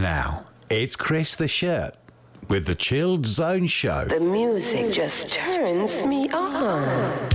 now, it's Chris the Shirt with the Chilled Zone Show. The music just turns me on.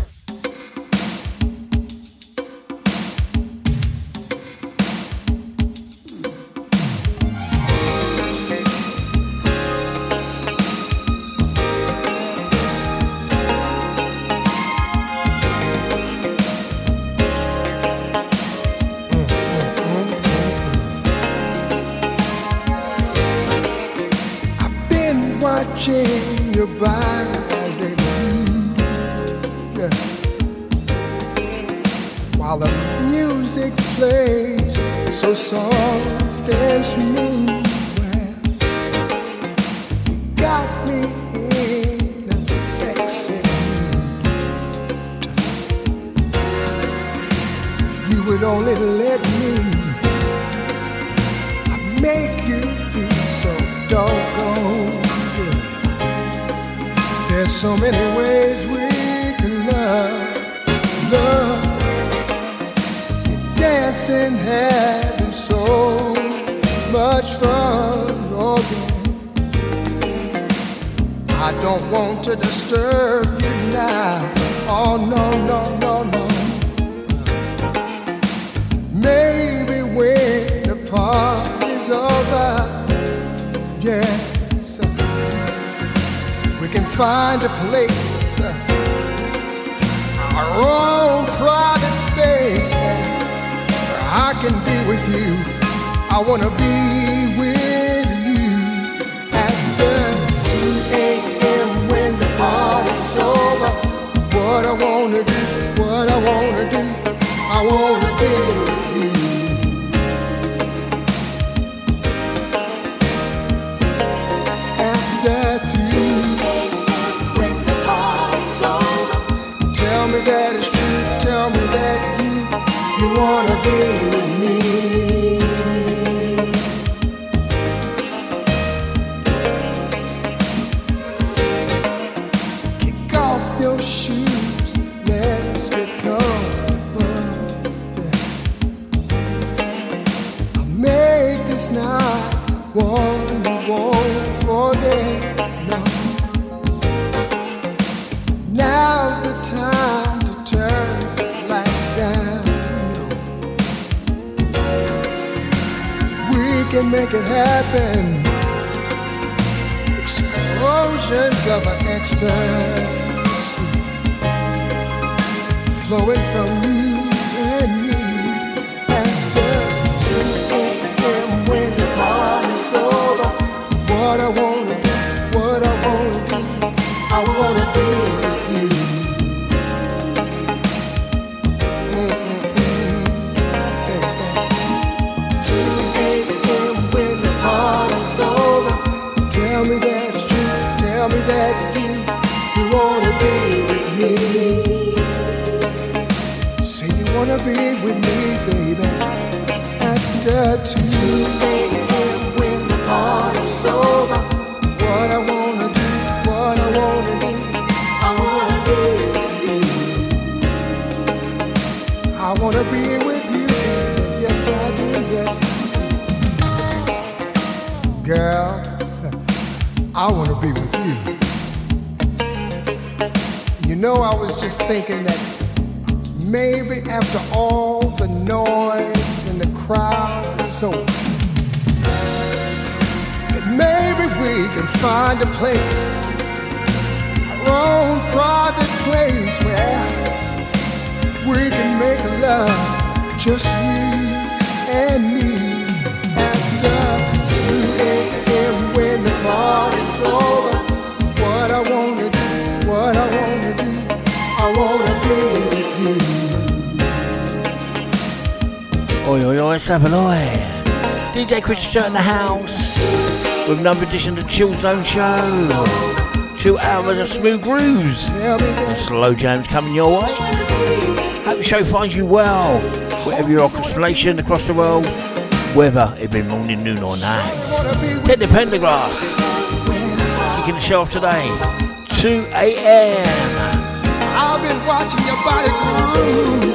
after all the noise and the crowd is. And maybe we can find a place, our own private place where we can make love just you and me after 2 a.m. when the party's over. What I wanna do, what I wanna do, I wanna be. Oi, oi, oi, let's have a. DJ in the house with another edition of the Chill Zone Show. Two hours of smooth grooves and slow jams coming your way. Hope the show finds you well, wherever your constellation across the world, whether it be morning, noon or night. Teddy Pendergrass. Kicking the show off today, 2 a.m. I've been watching your body groove.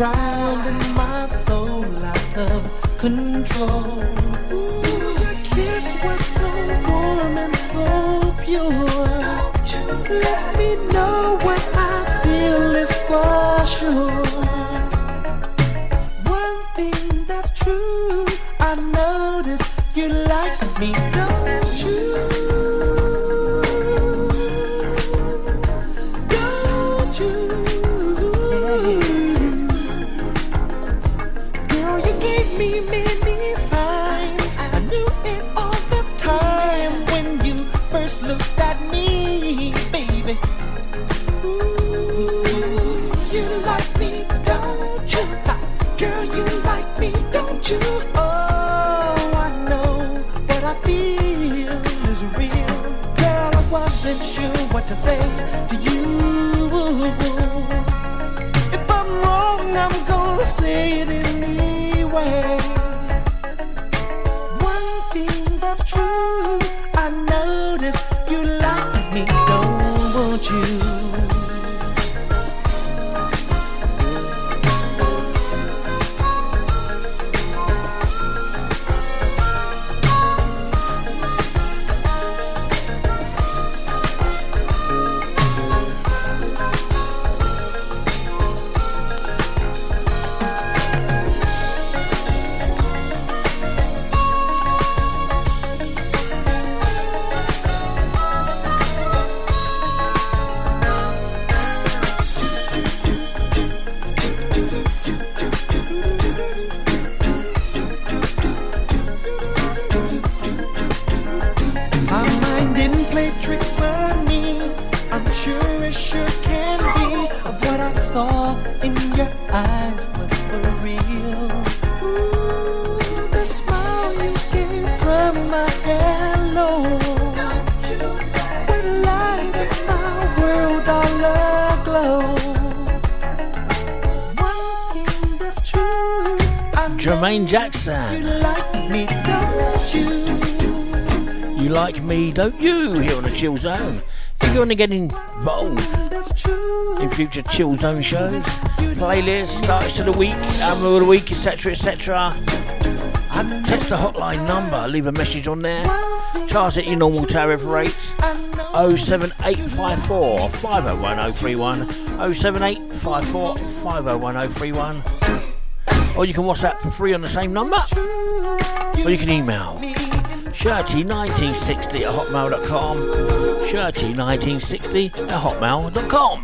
right. to get involved in future Chill Zone shows, playlists, starts of the week, album of the week, etc., etc., text the hotline number, leave a message on there, charge at your normal tariff rates. 07854 501031, or you can WhatsApp for free on the same number, or you can email. Shirty1960 at hotmail.com shirty1960 at hotmail.com.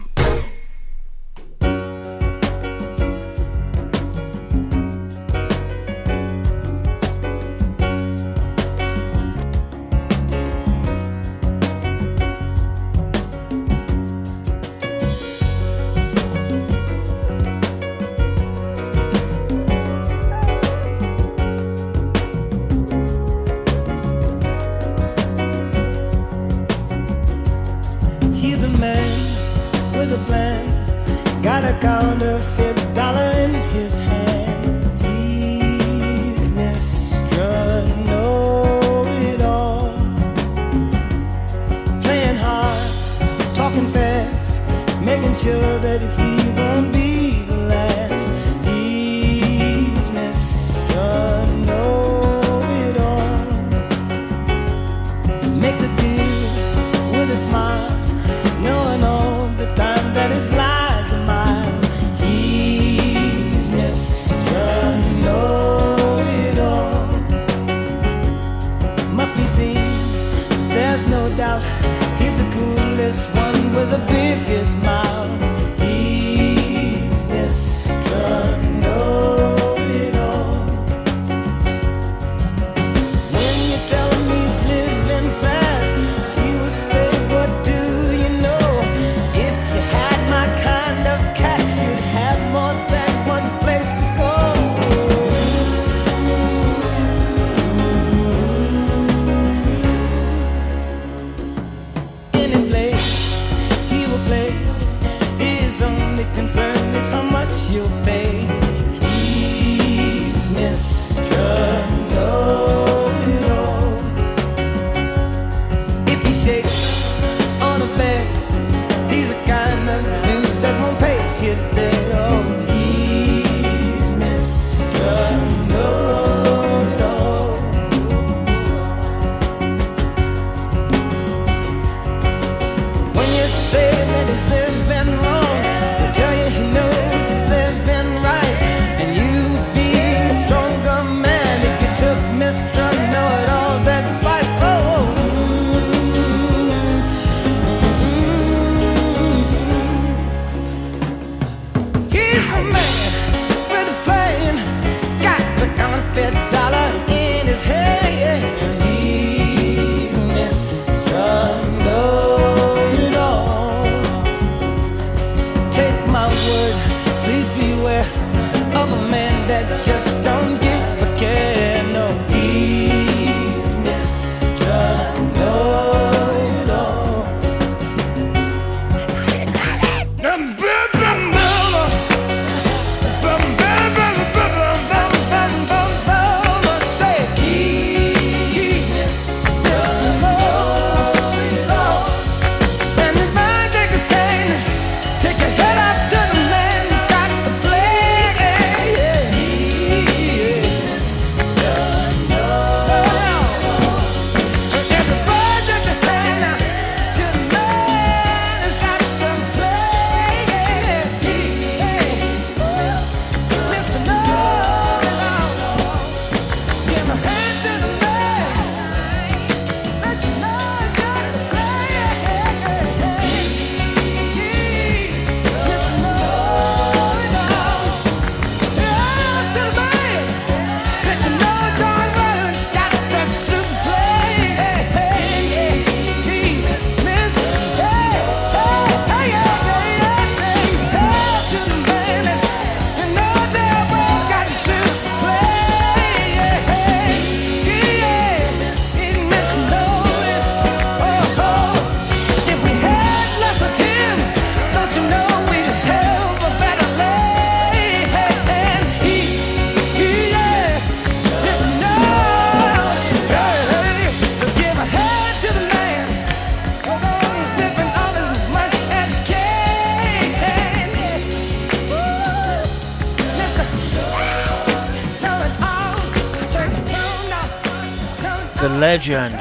legend.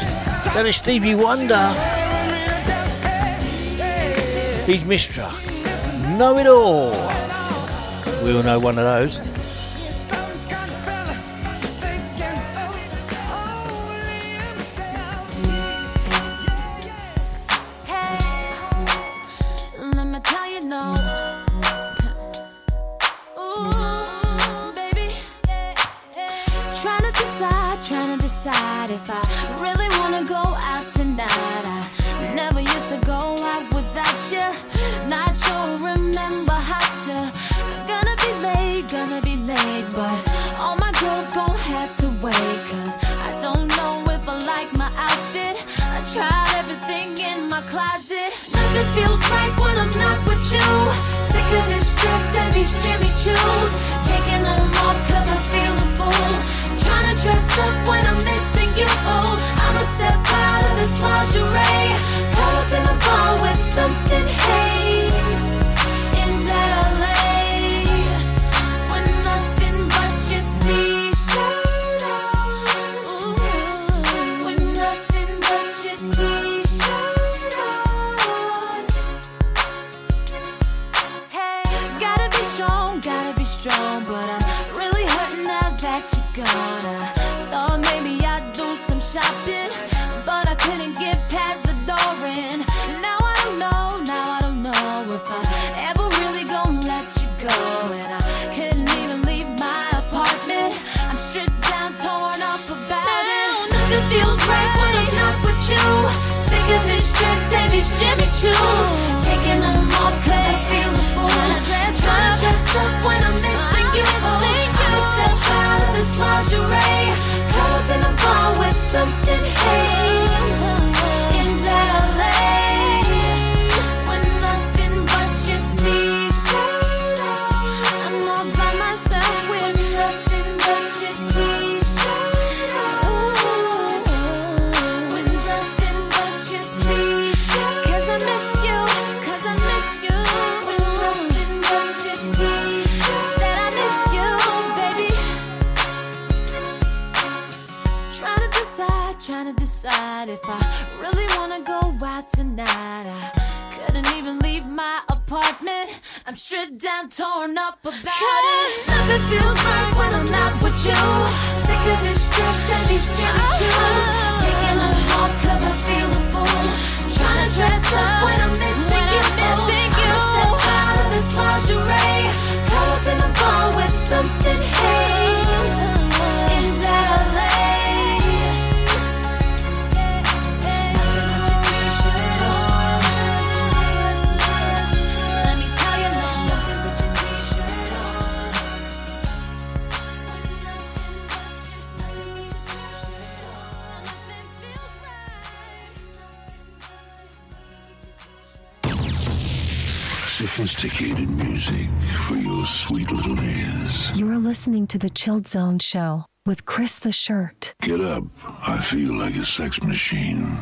That is Stevie Wonder. He's Mr. Know It All. We all know one of those. sophisticated music for your sweet little ears. You're listening to The Chilled Zone Show with Chris the Shirt. Get up. I feel like a sex machine.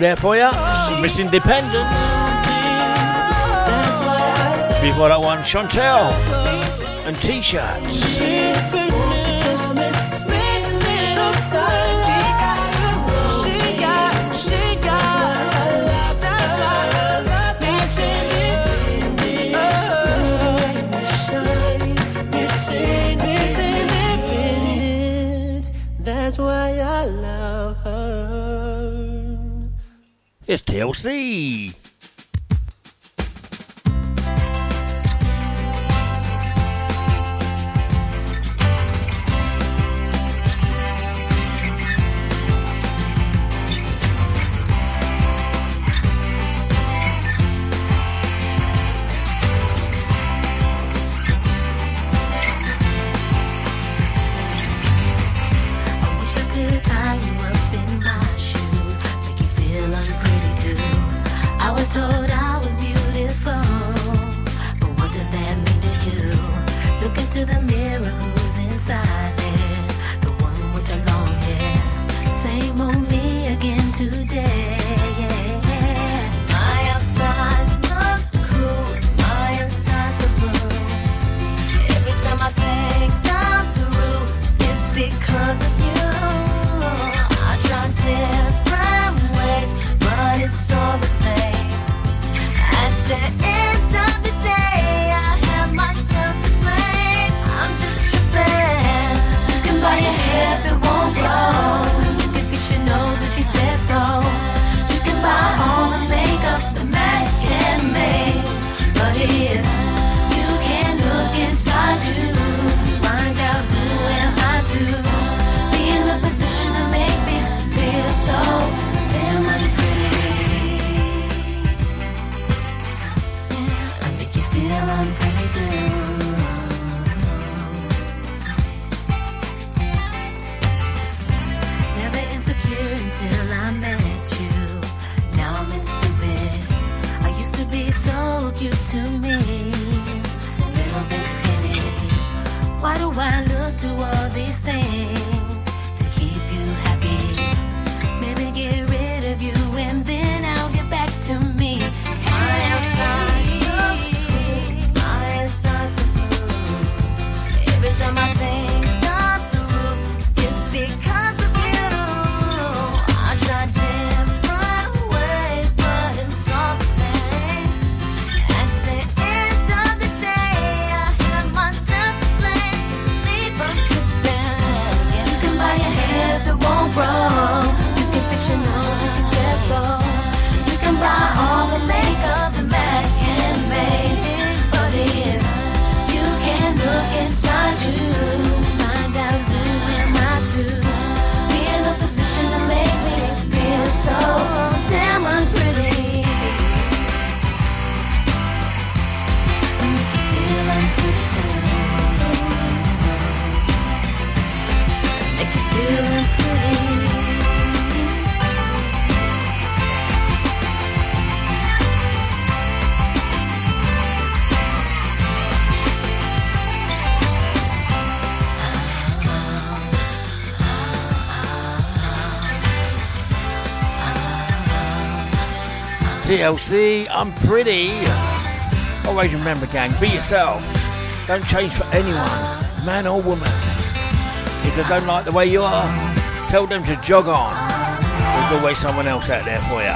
there for you. Miss Independent. Before that one, Chantel and T-shirts. It's TLC. TLC, I'm pretty. Always remember, gang, be yourself. Don't change for anyone, man or woman. If they don't like the way you are, tell them to jog on. There's always someone else out there for you.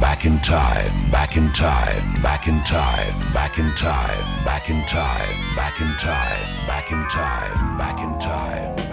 Back in time, back in time, back in time, back in time, back in time, back in time, back in time, back in time.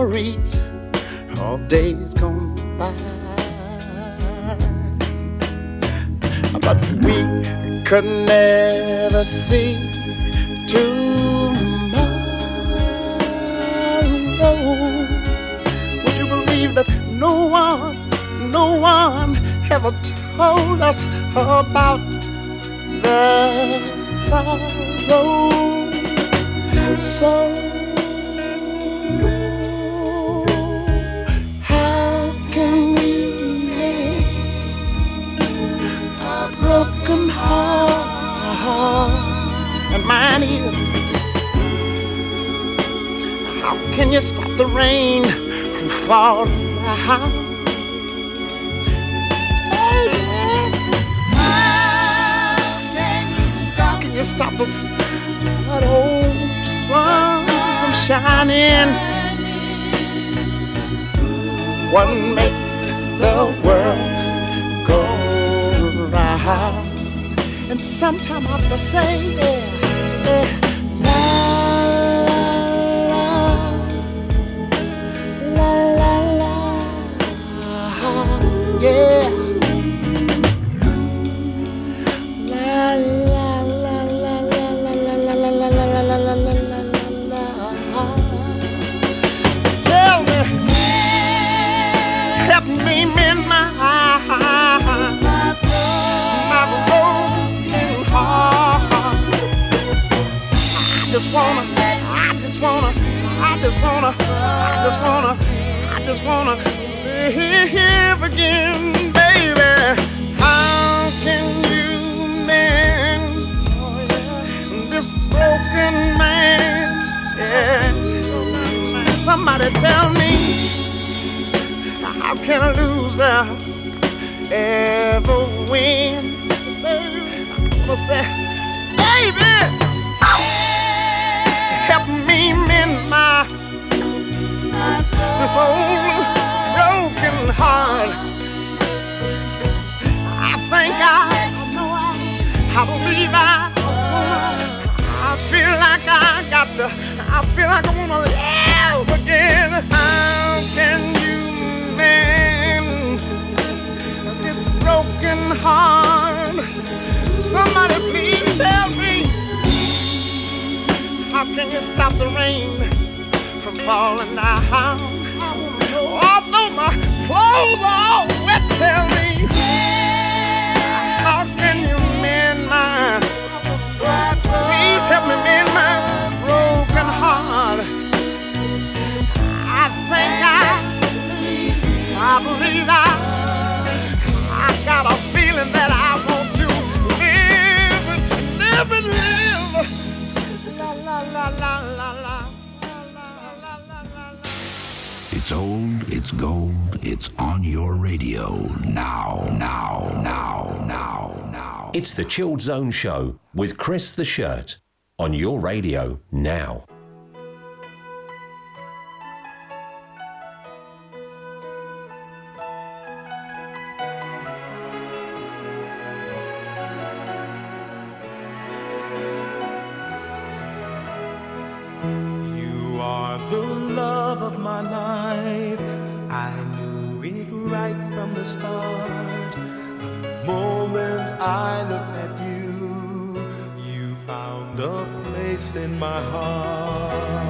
memories of days gone by. But we could never see tomorrow. Would you believe that no one, no one ever told us about the sorrow? So How can you stop the rain from falling down? Hey. How can you stop? us, the, that old sun from shining? What makes the world go round? And sometime I have to say, yeah. Chilled Zone Show with Chris the Shirt on your radio now. right from the start. The moment I looked place in my heart.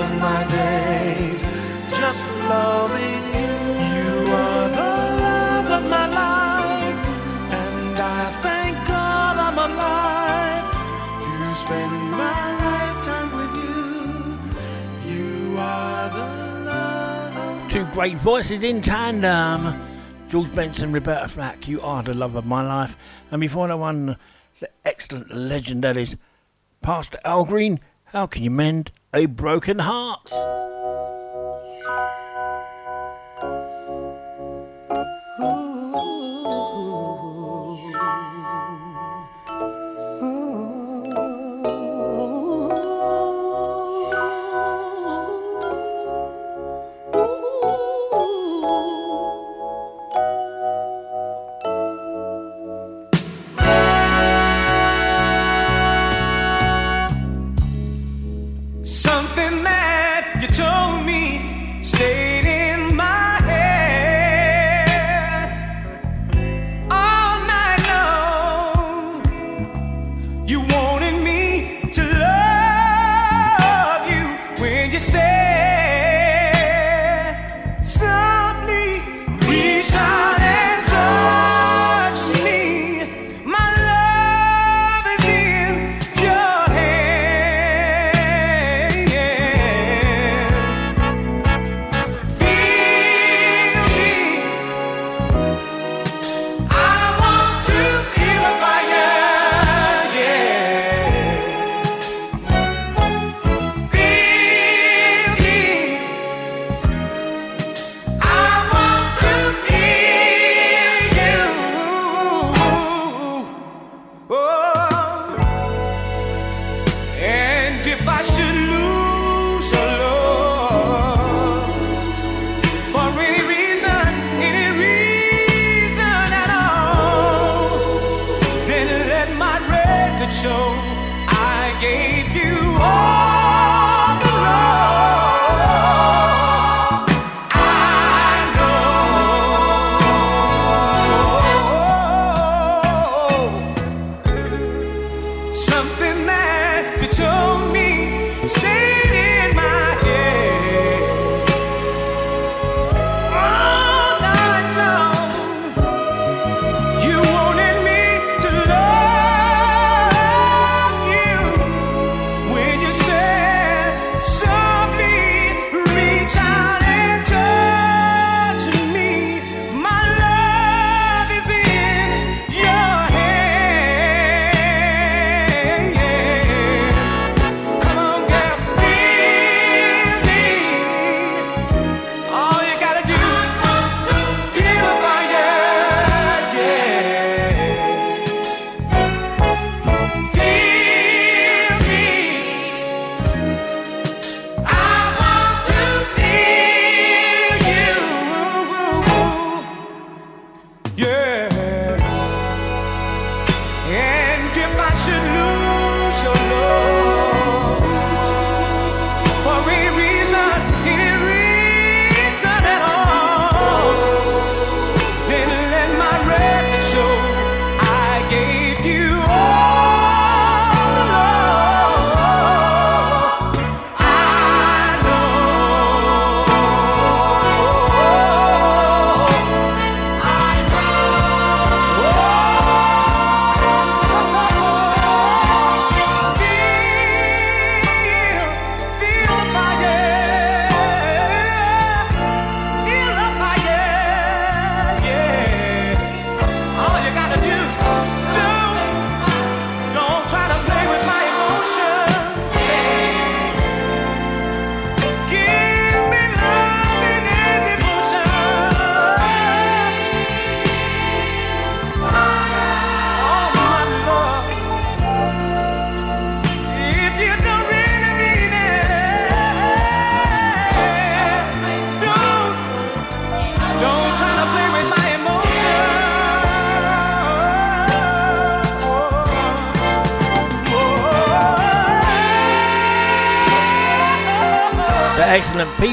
of my days just loving you. You are the love of my life, and I thank God I'm alive to spend my lifetime with you. You are the love. Two great voices in tandem. George Benson, Roberta Flack, you are the love of my life. And before that one, the excellent legend that is Pastor Al Green, how can you mend a broken heart.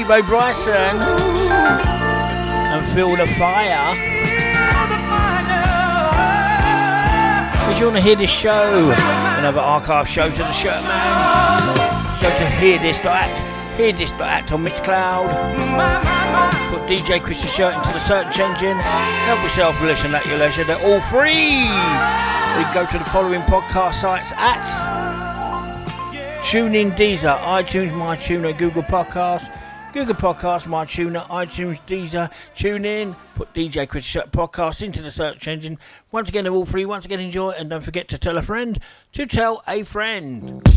Peabo Bryson and Feel the Fire. If you want to hear this show, another archive show to the show. man, go to hear this to act on Mixcloud. Put DJ Chris's Shirt into the search engine. Help yourself listen at your leisure. They're all free. We go to the following podcast sites at TuneIn Deezer, iTunes, MyTuner, Google Podcasts, Google Podcasts, MyTuner, iTunes, Deezer, TuneIn. Put DJ Chris Shirt Podcast into the search engine. Once again, they're all free. Once again, enjoy. And don't forget to tell a friend to tell a friend.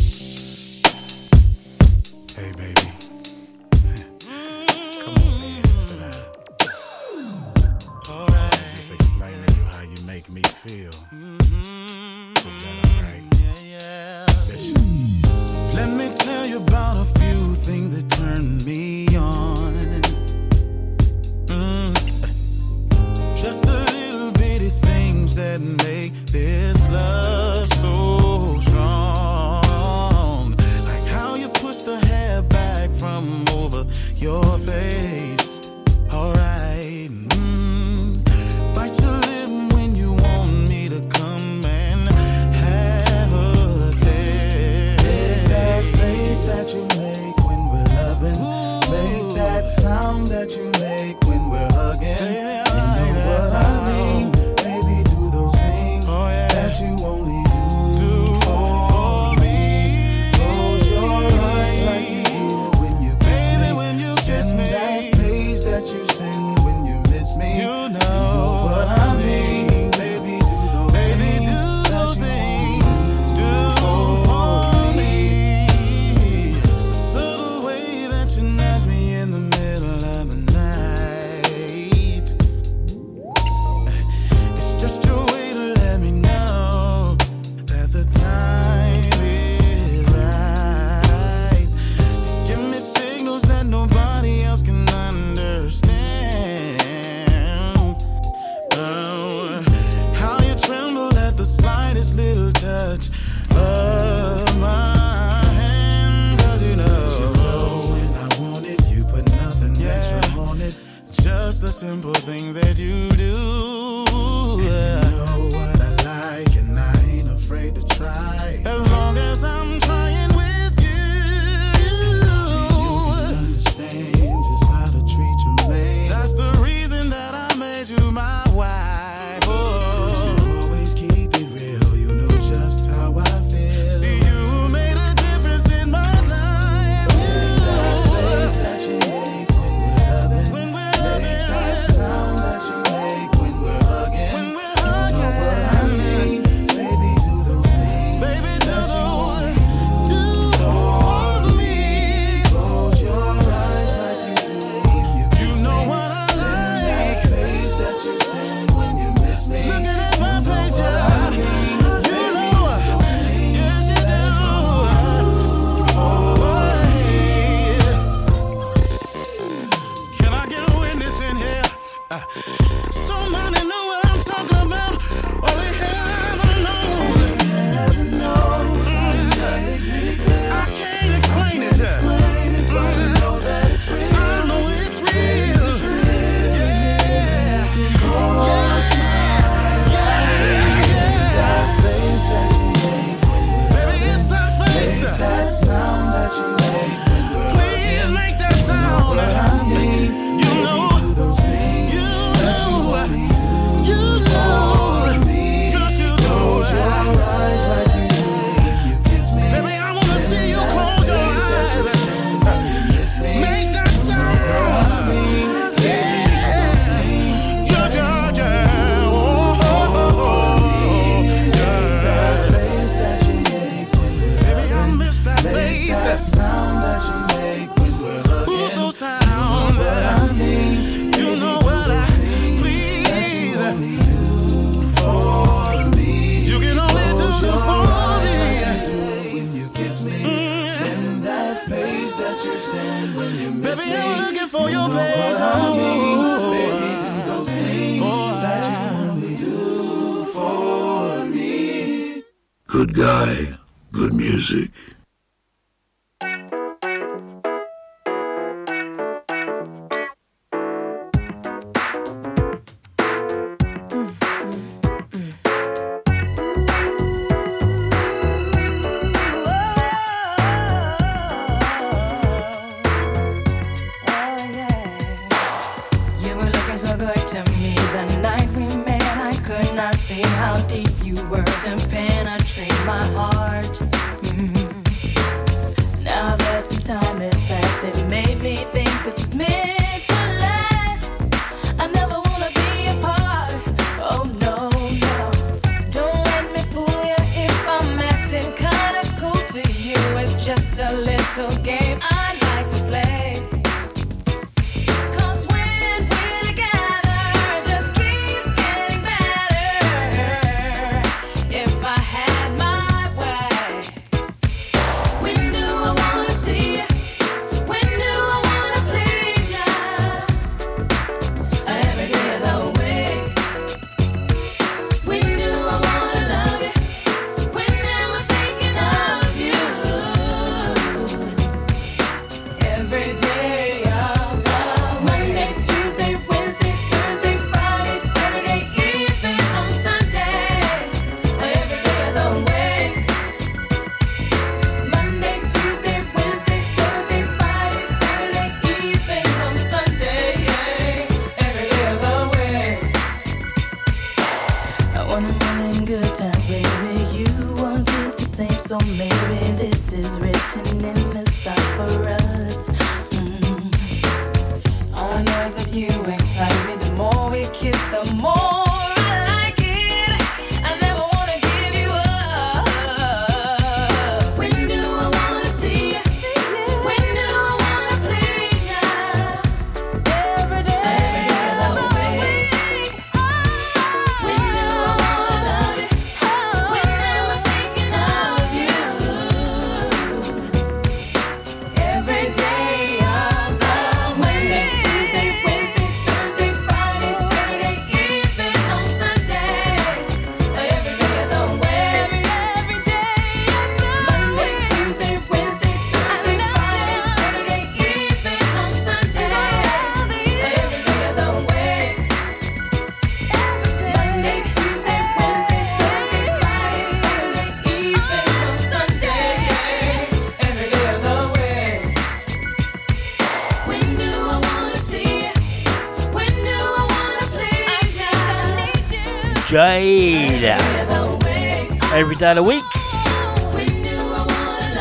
Every day of the week.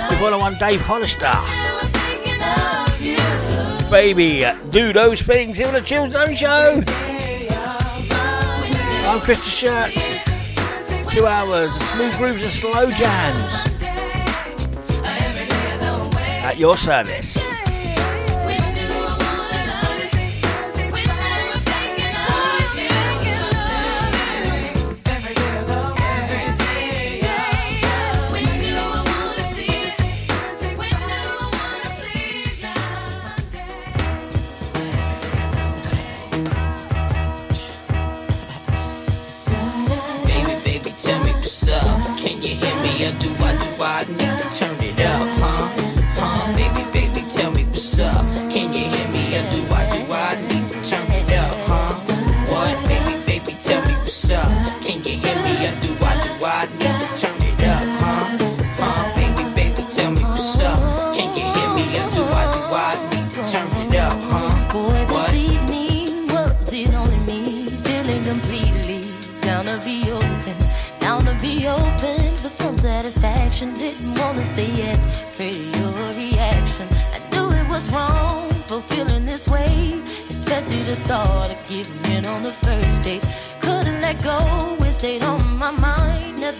With one on one Dave Hollister. Baby, do those things here on the Chill Zone Show. I'm Chris Shirts. Two hours of smooth grooves and slow jams. At your service.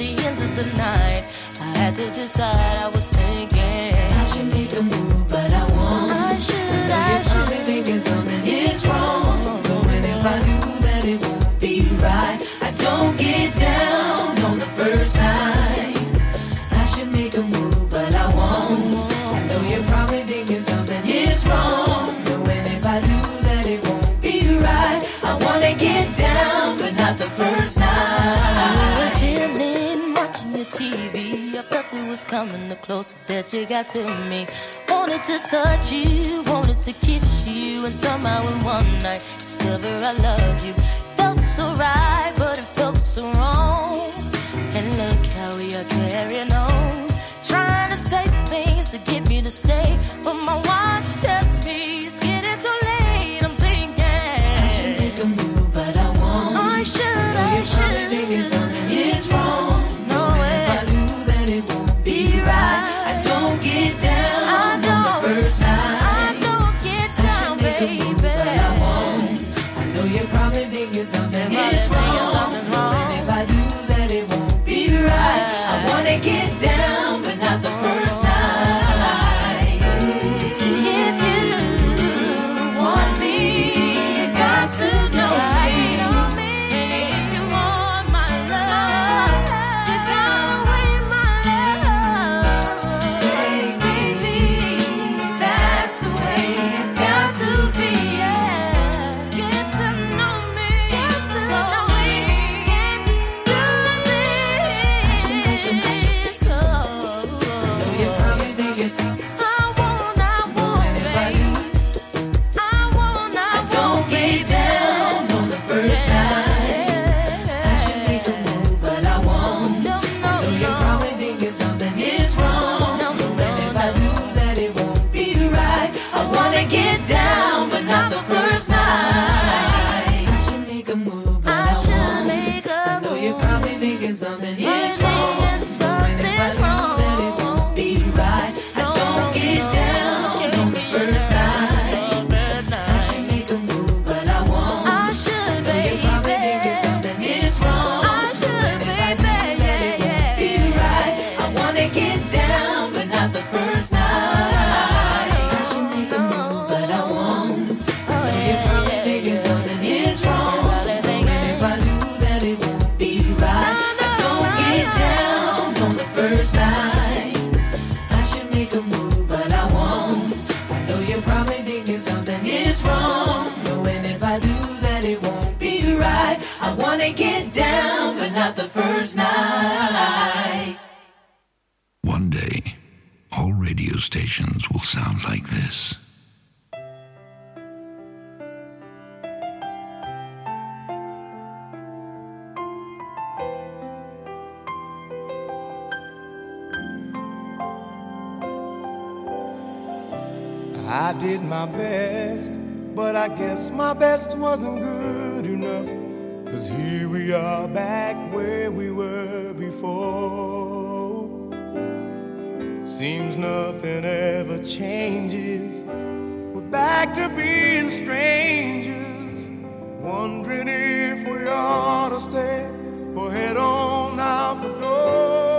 the end of the night, I had to decide I was thinking I should make a move. that you got to me. Wanted to touch you, wanted to kiss you, and somehow in one night discover I love you. Felt so right, but it felt so wrong. And look how we are carrying on, trying to say things to get me to stay, but my watch tells my best, but I guess my best wasn't good enough. Cause here we are back where we were before. Seems nothing ever changes. We're back to being strangers, wondering if we ought to stay or head on out the door.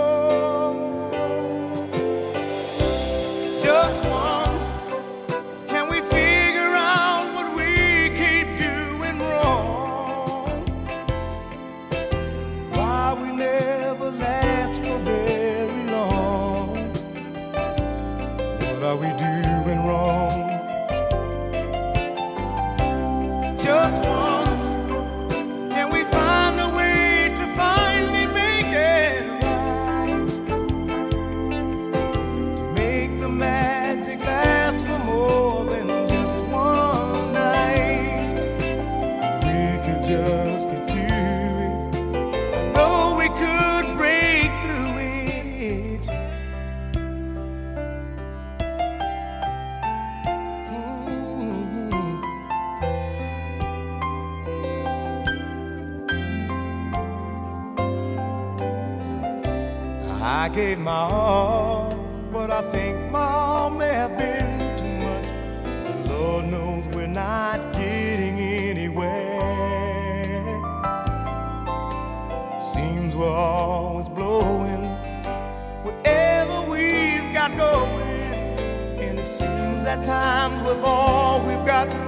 gave my all, but I think my all may have been too much. The Lord knows we're not getting anywhere. Seems we're always blowing whatever we've got going, and it seems at times with all we've got.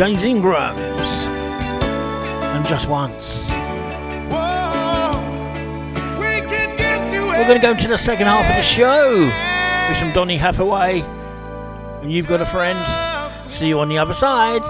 James Ingrams. And just once. We We're going to go into the second half of the show with some Donny Hathaway. And you've got a friend. See you on the other side.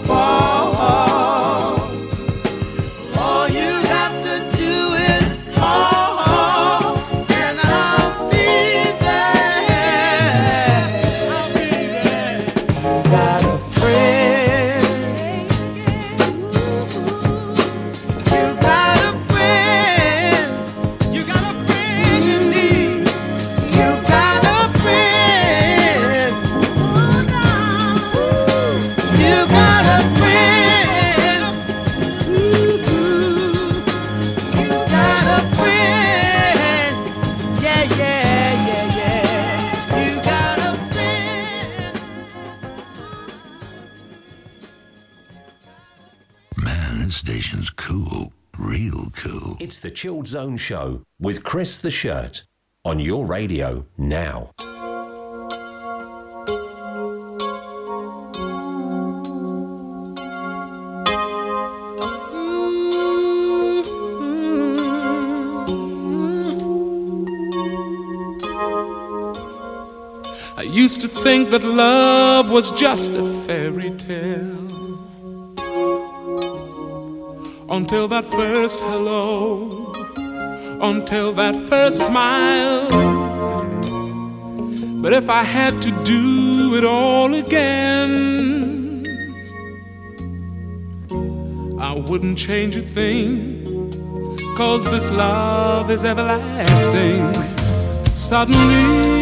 Summer, Zone Show with Chris the Shirt on your radio now. I used to think that love was just a fairy tale. Until that first hello, until that first smile. But if I had to do it all again, I wouldn't change a thing. Cause this love is everlasting. Suddenly,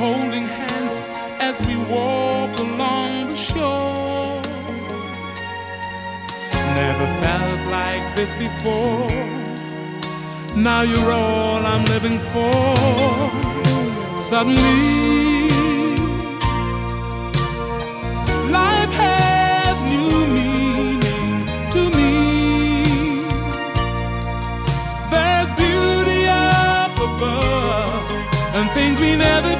Holding hands as we walk along the shore. Never felt like this before. Now you're all I'm living for. Suddenly, life has new meaning to me. There's beauty up above and things we never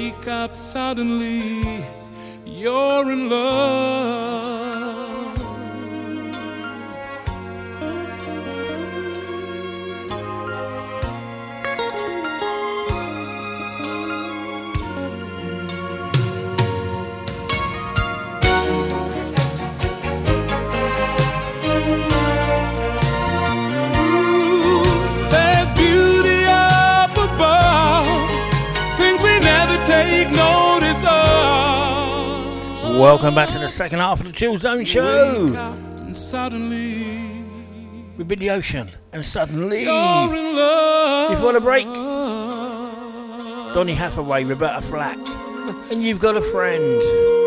wake up suddenly, you're in love. Welcome back to the second half of the Chill Zone Show. We've been the ocean, and suddenly, you before the break, Donny Hathaway, Roberta Flack, and you've got a friend.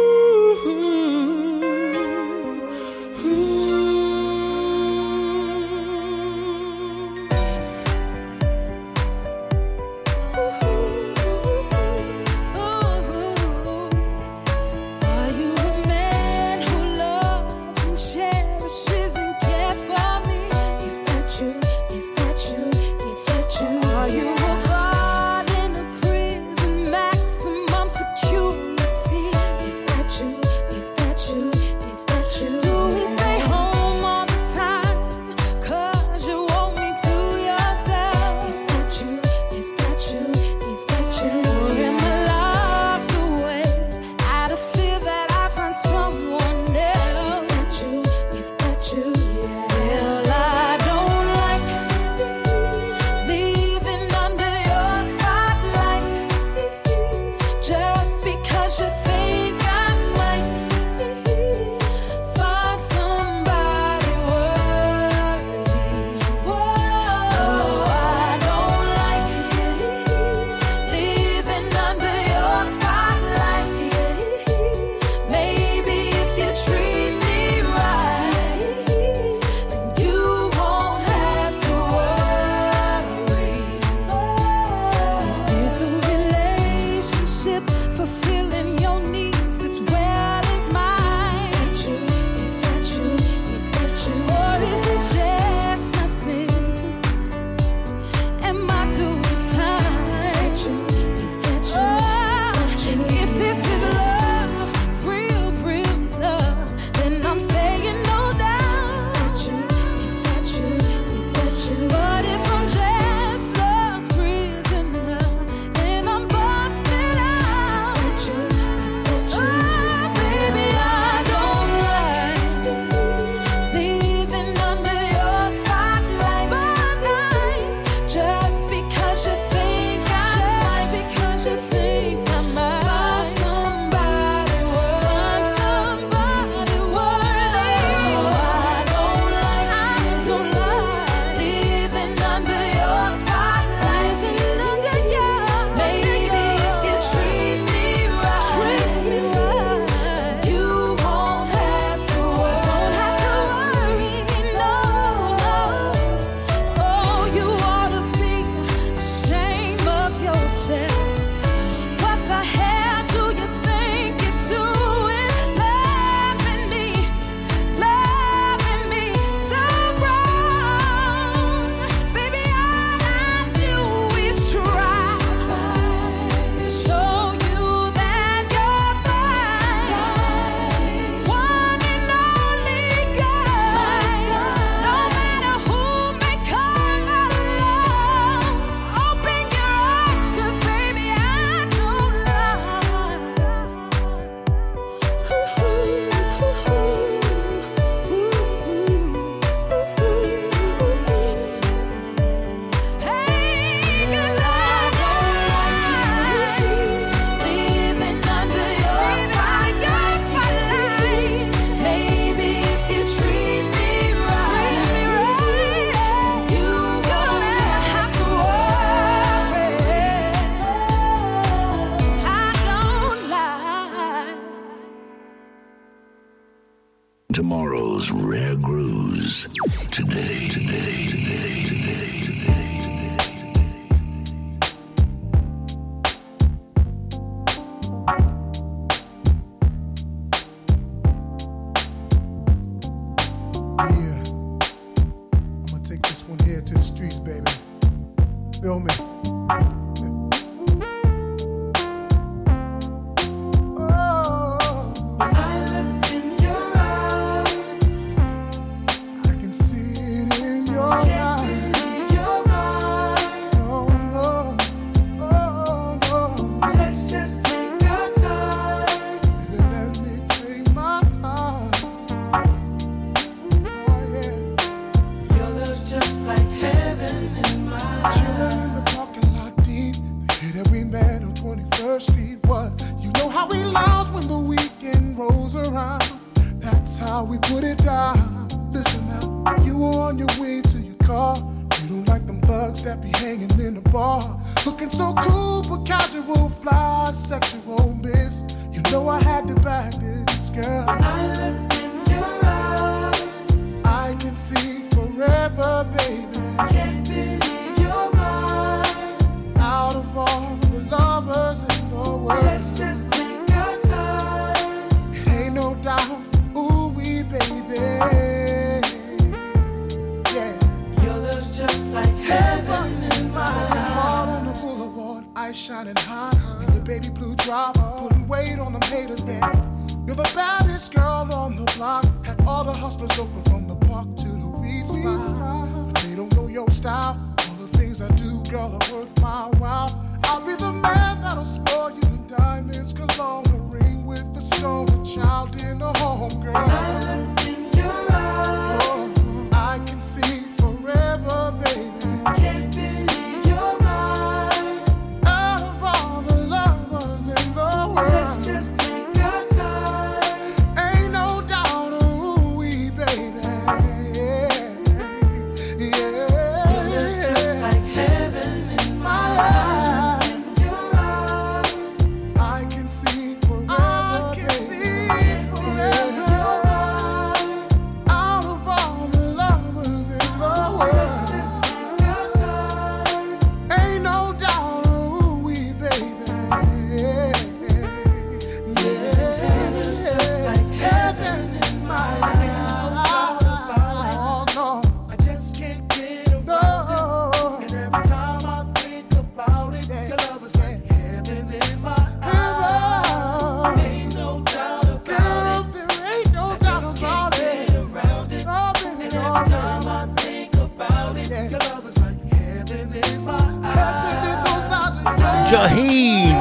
Jaheim.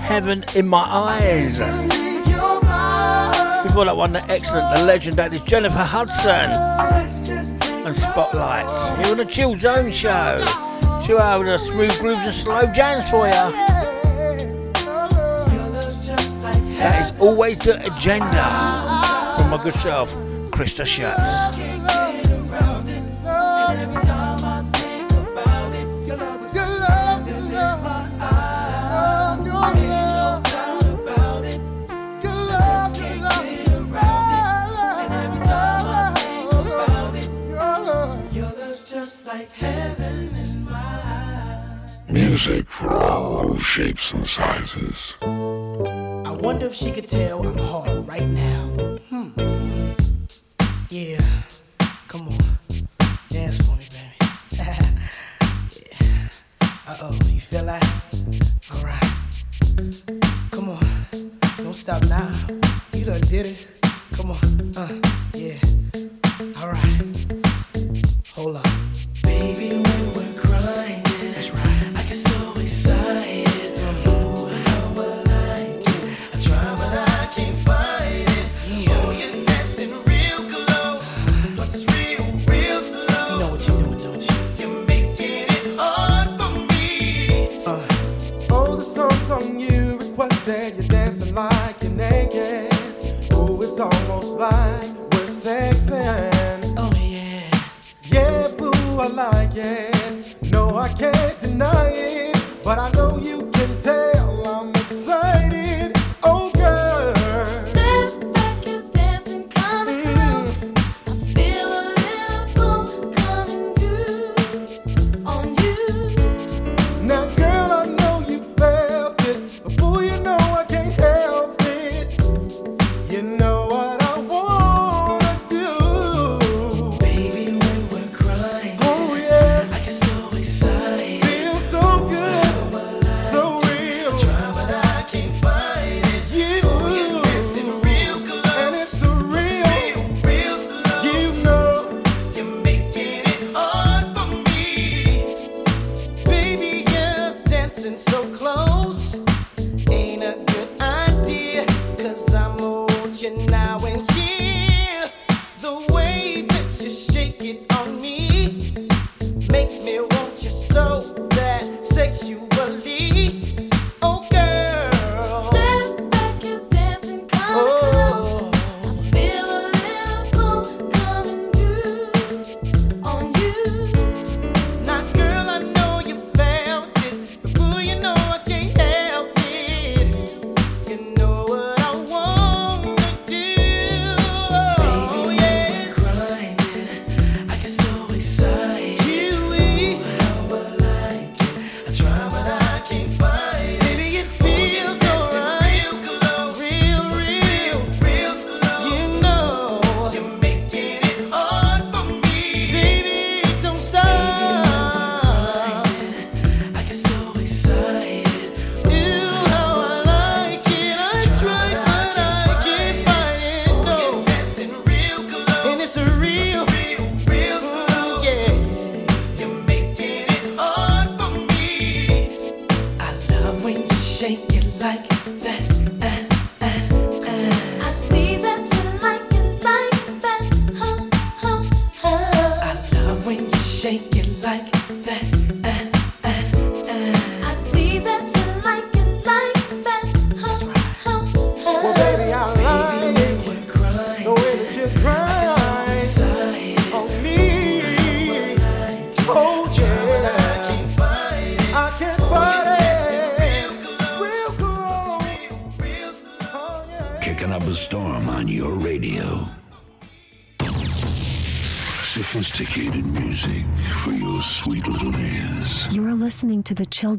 Heaven in my eyes. Before that one, the excellent, the legend, that is Jennifer Hudson. And Spotlights. Here on a Chill Zone Show. Two hours of smooth grooves and slow jams for you. That is always the agenda from my good self, Chris the Shirt. shapes and sizes. I wonder if she could tell I'm hard right now. Hmm. Yeah, come on, dance for me, baby. yeah. Uh oh, you feel that? Alright. Come on, don't stop now. You done did it.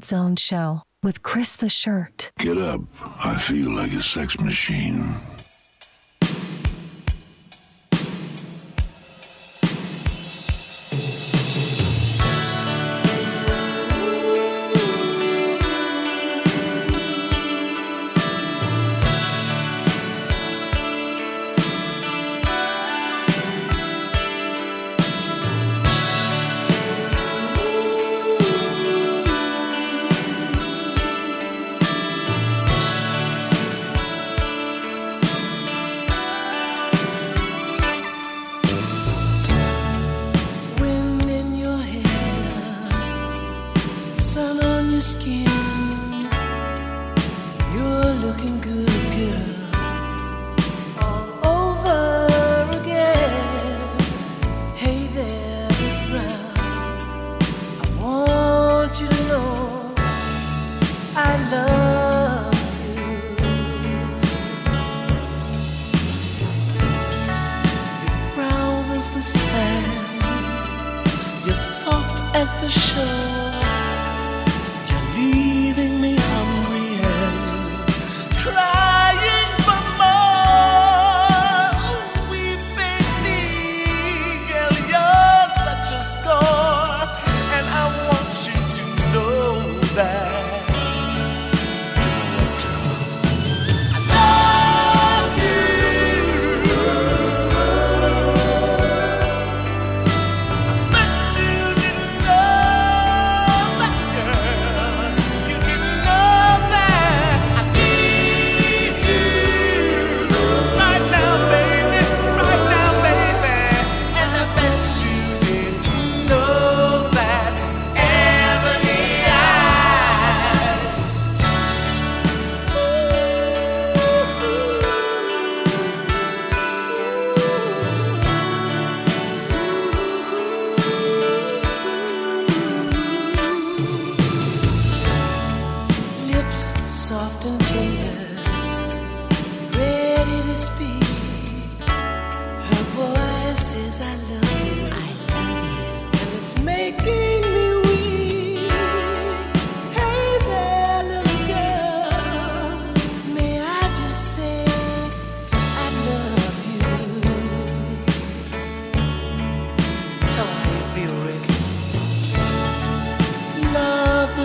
Its Own Show with Chris the Shirt. Get up. I feel like a sex machine.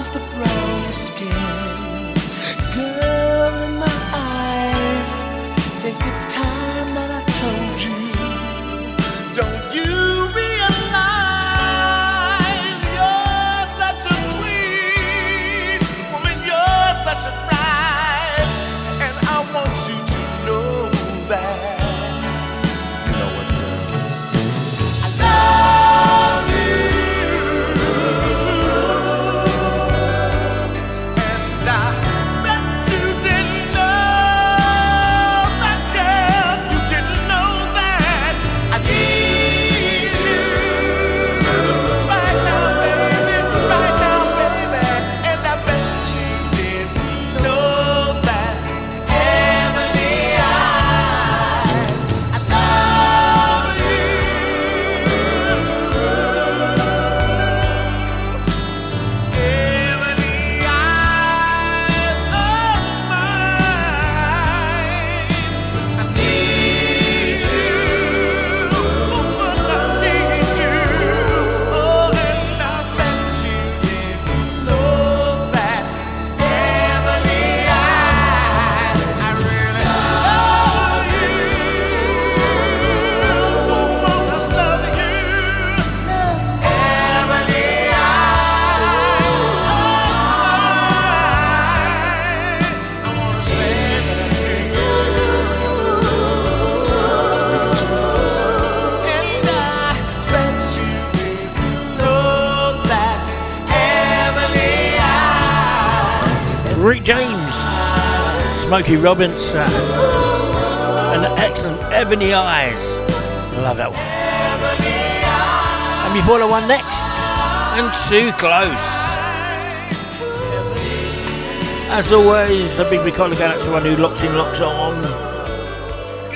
was the breath. Smokey Robinson. Uh, and the excellent Ebony Eyes. I love that one. And before the one next, and too close. As always, a big recall going out to everyone who locks in, locks on,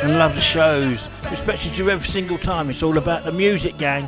and loves the shows. especially you every single time. It's all about the music, gang.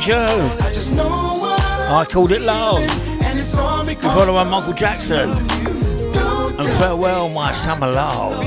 I, I called it love. follow my Michael Jackson. And farewell, my summer love.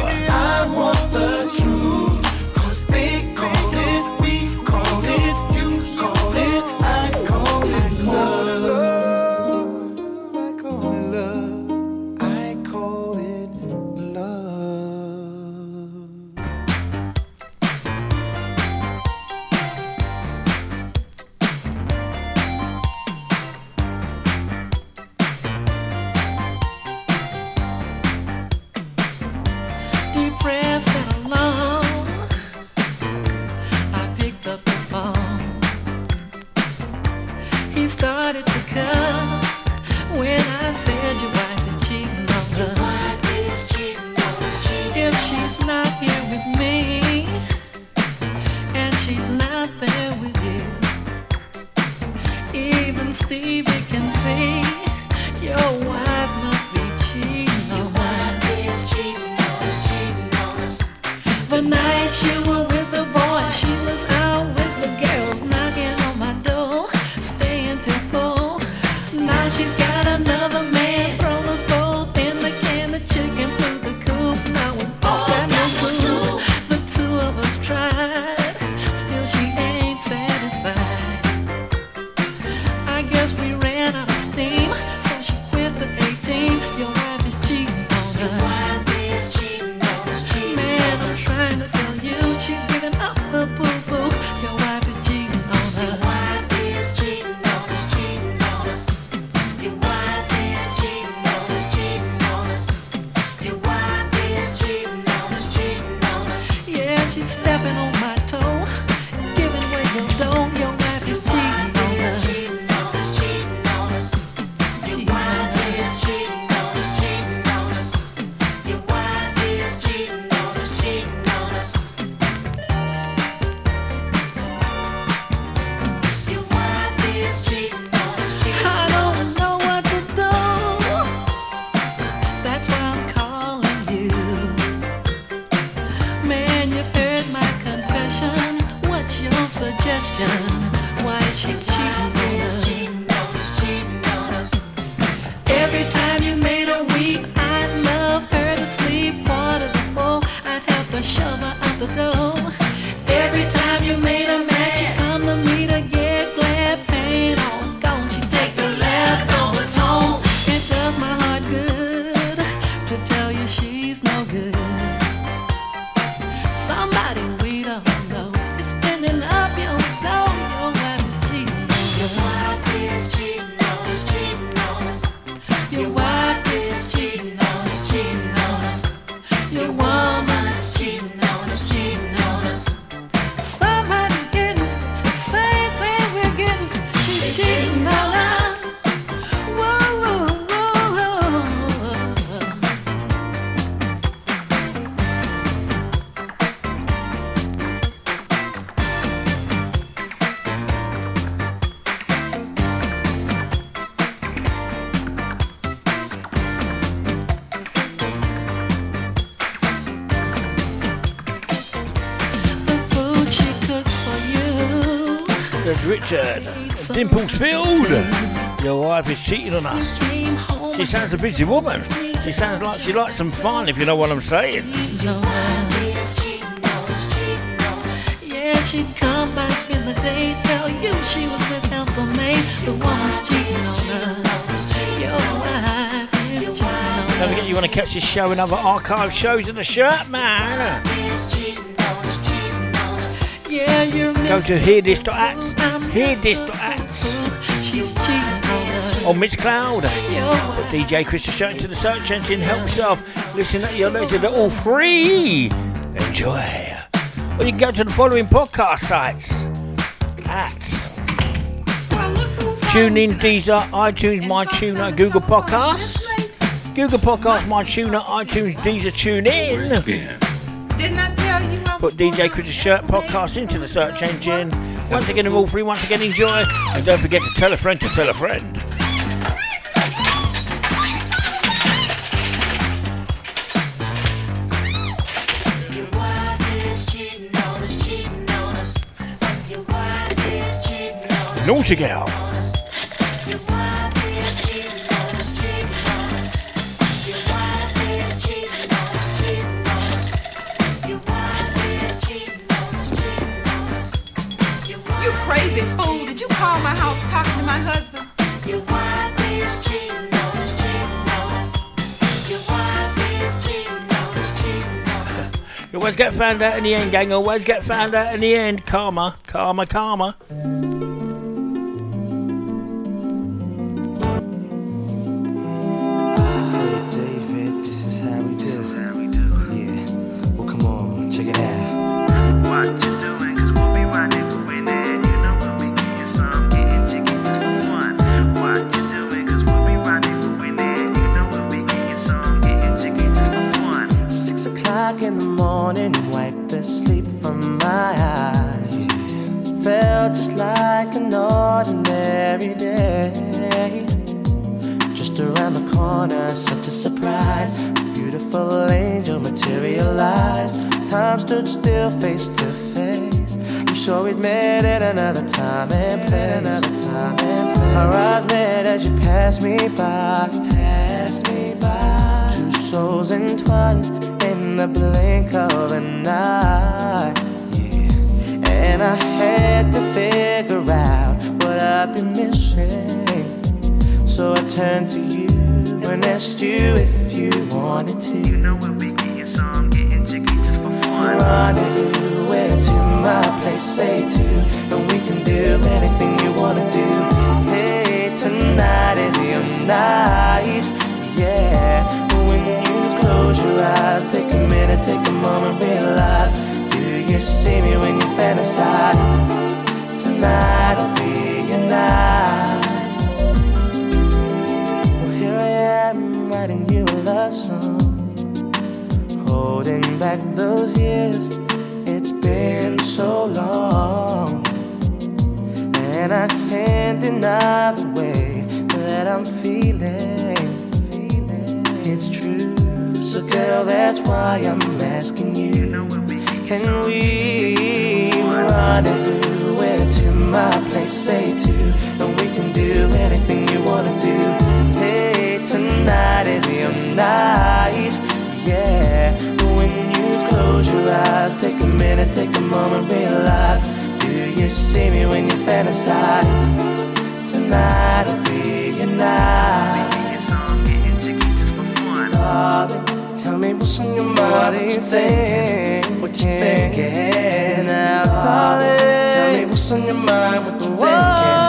wife is cheating on us. She sounds a busy woman. She sounds like she likes some fun, if you know what I'm saying. She come by, spend the day, tell you she was with help for me. The woman's cheating on us. Your wife is cheating on us. Don't forget you want to catch this show and other archive shows in the shirt, man. Yeah, Go to hearthis.at, hearthis.at on Mixcloud. But DJ Chris is shouting to the search engine. Help yourself. Listen at your leisure. They're all free. Enjoy. Or you can go to the following podcast sites at TuneIn, Deezer, iTunes, MyTuner, Google Podcasts, Google Podcasts, MyTuner, iTunes, Deezer, TuneIn. Didn't I tell you Put DJ Chris Shirt podcast into the search engine. Once again, all free. Once again, enjoy. And don't forget to tell a friend to tell a friend. Naughty girl. You crazy fool. Did you call my house talking to my husband? You always get found out in the end, gang. Always get found out in the end. Karma, karma, karma. Two souls entwined in the blink of an eye. Yeah. And I had to figure out what I'd be missing. So I turned to you and asked you if you wanted to. You know we'll be getting some, getting jiggy just for fun. Rendezvous, to my place, say to, and we can do anything you wanna do. Hey, tonight is your night, yeah. When you close your eyes, take a minute, take a moment, realize. Do you see me when you fantasize? Tonight'll be your night. Well, here I am writing you a love song. Holding back those years, it's been so long. And I can't deny the way that I'm feeling. It's true. So, girl, that's why I'm asking you. Can we rendezvous to my place? Say to, and we can do anything you wanna do. Hey, tonight is your night, yeah. When you close your eyes, take a minute, take a moment, realize. Do you see me when you fantasize? Tonight'll be your night. Darling, tell me what's on your mind. What you thinking? What you thinking? Now, darling, tell me what's on your mind. What you what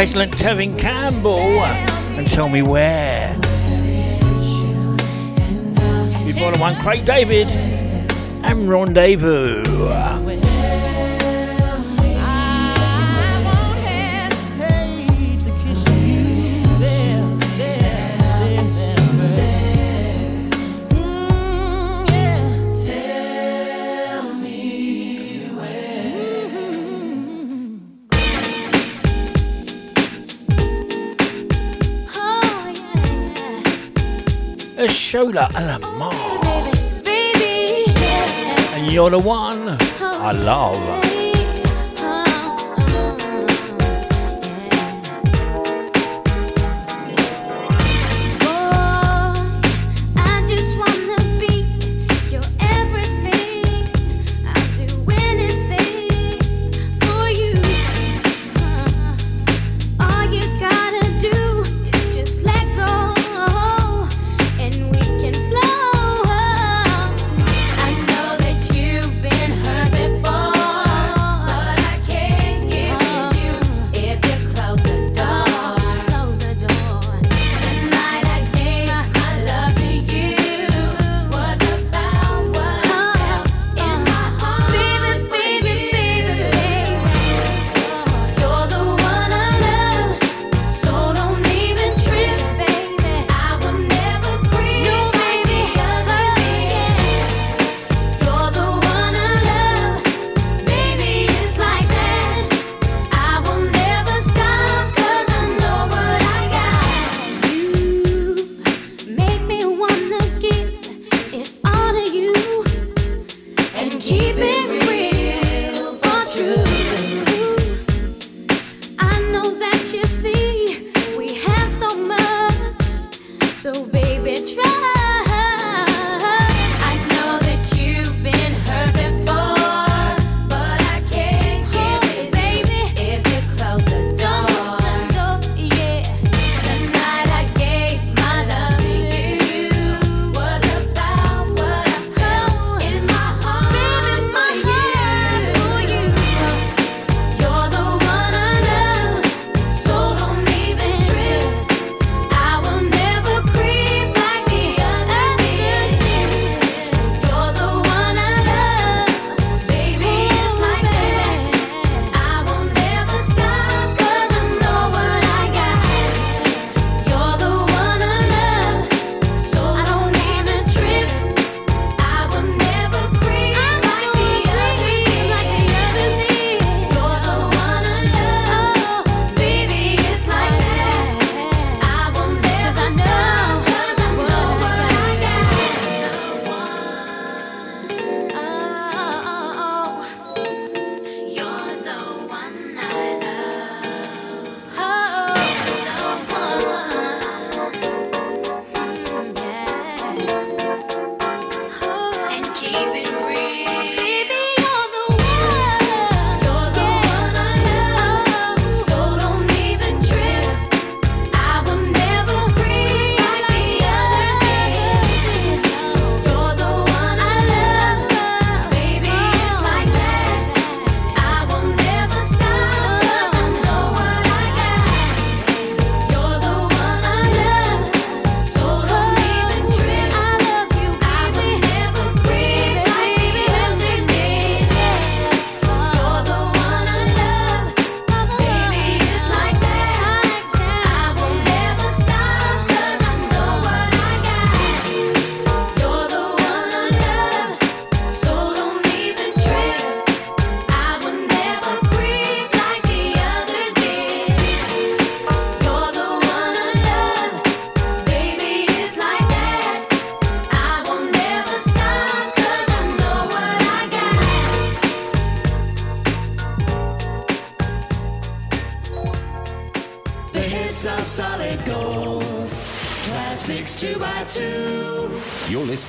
President Tevin Campbell and tell me where. Good morning, one Craig David and Rendezvous. Lola And you're the one I love.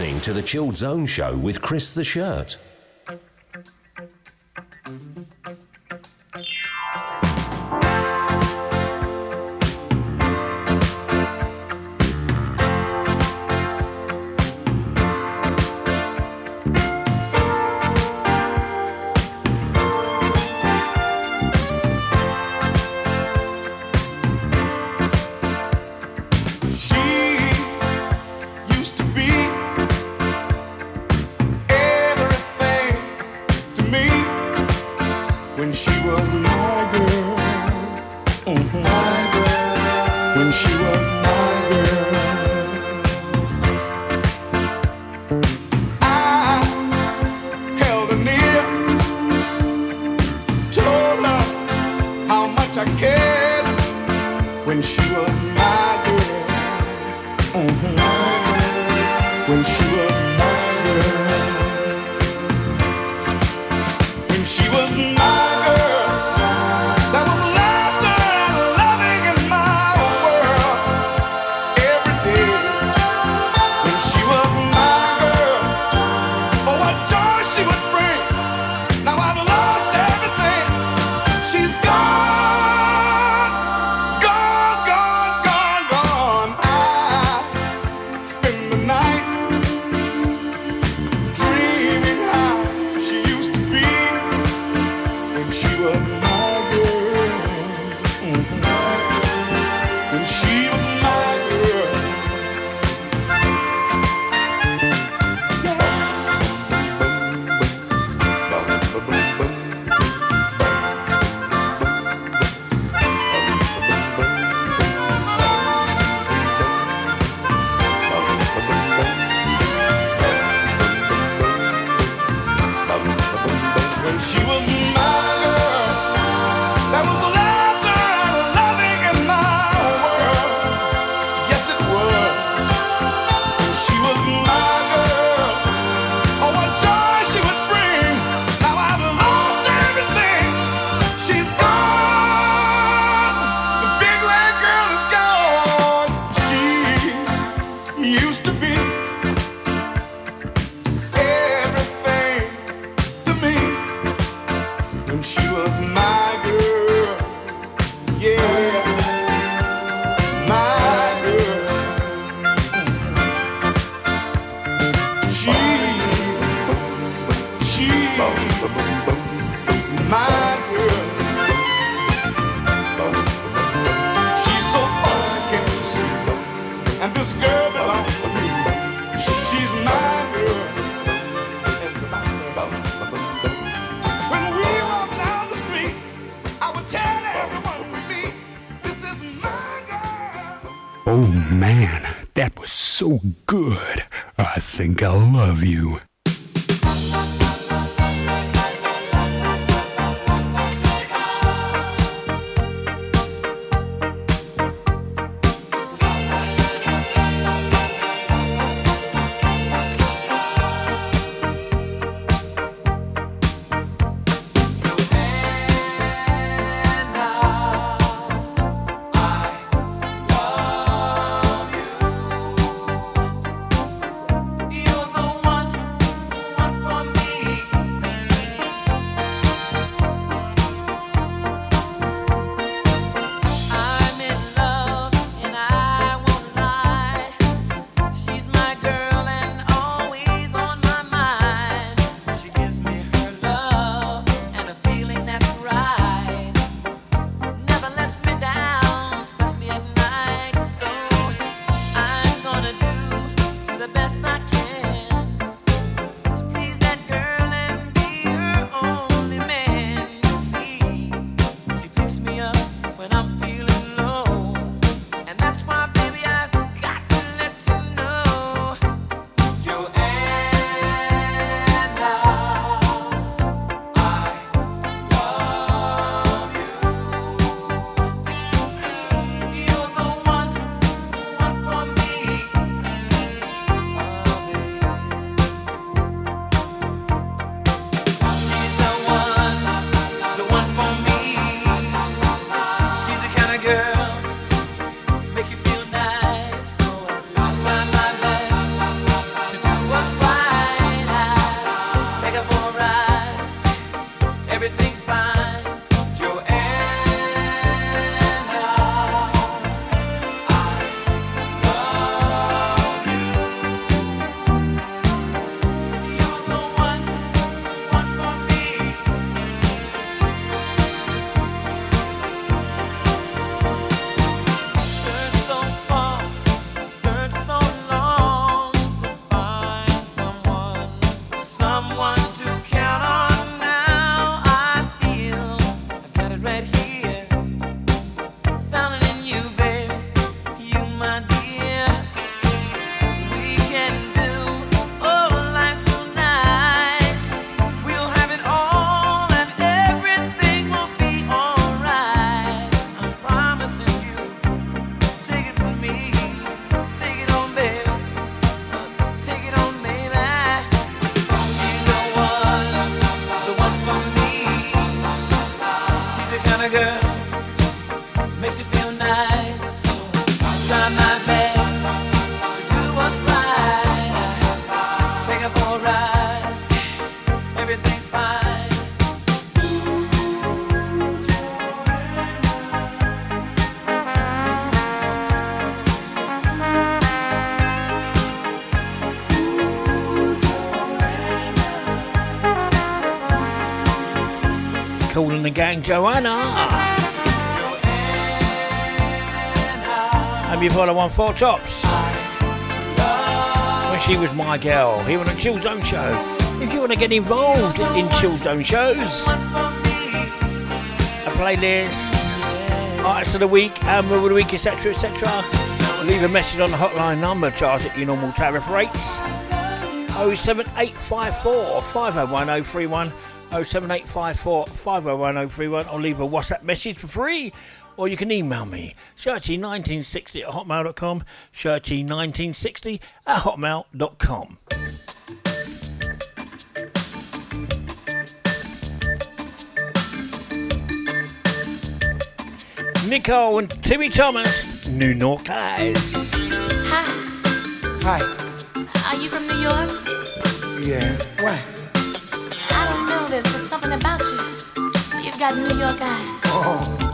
listening to the Chilled Zone Show with Chris the Shirt. Gang Joanna. And before the one four tops. When she was my girl, here on the Chill Zone show. If you want to get involved in Chill Zone shows, a playlist, artists of the week, album of the week, etc., etc. Leave a message on the hotline number, charge at your normal tariff rates. 07854 501031 07854 501031 or leave a WhatsApp message for free or you can email me shirty1960 at hotmail.com shirty1960 at hotmail.com Nicole and Timmy Thomas, New York Eyes. Hi. Hi. Are you from New York? Yeah. Why? This, but something about you. You've got New York eyes. Oh.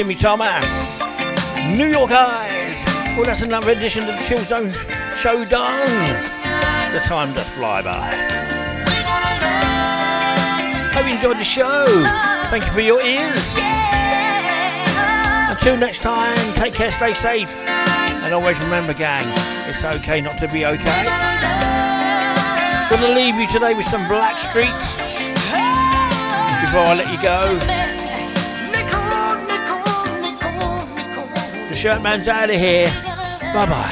Timmy Thomas, New York Eyes. Well, that's another edition of the Chill Zone show done. The time does fly by. Hope you enjoyed the show. Thank you for your ears. Until next time, take care, stay safe, and always remember, gang, it's okay not to be okay. Gonna leave you today with some Blackstreets before I let you go. Shirt man's out of here. Bye bye.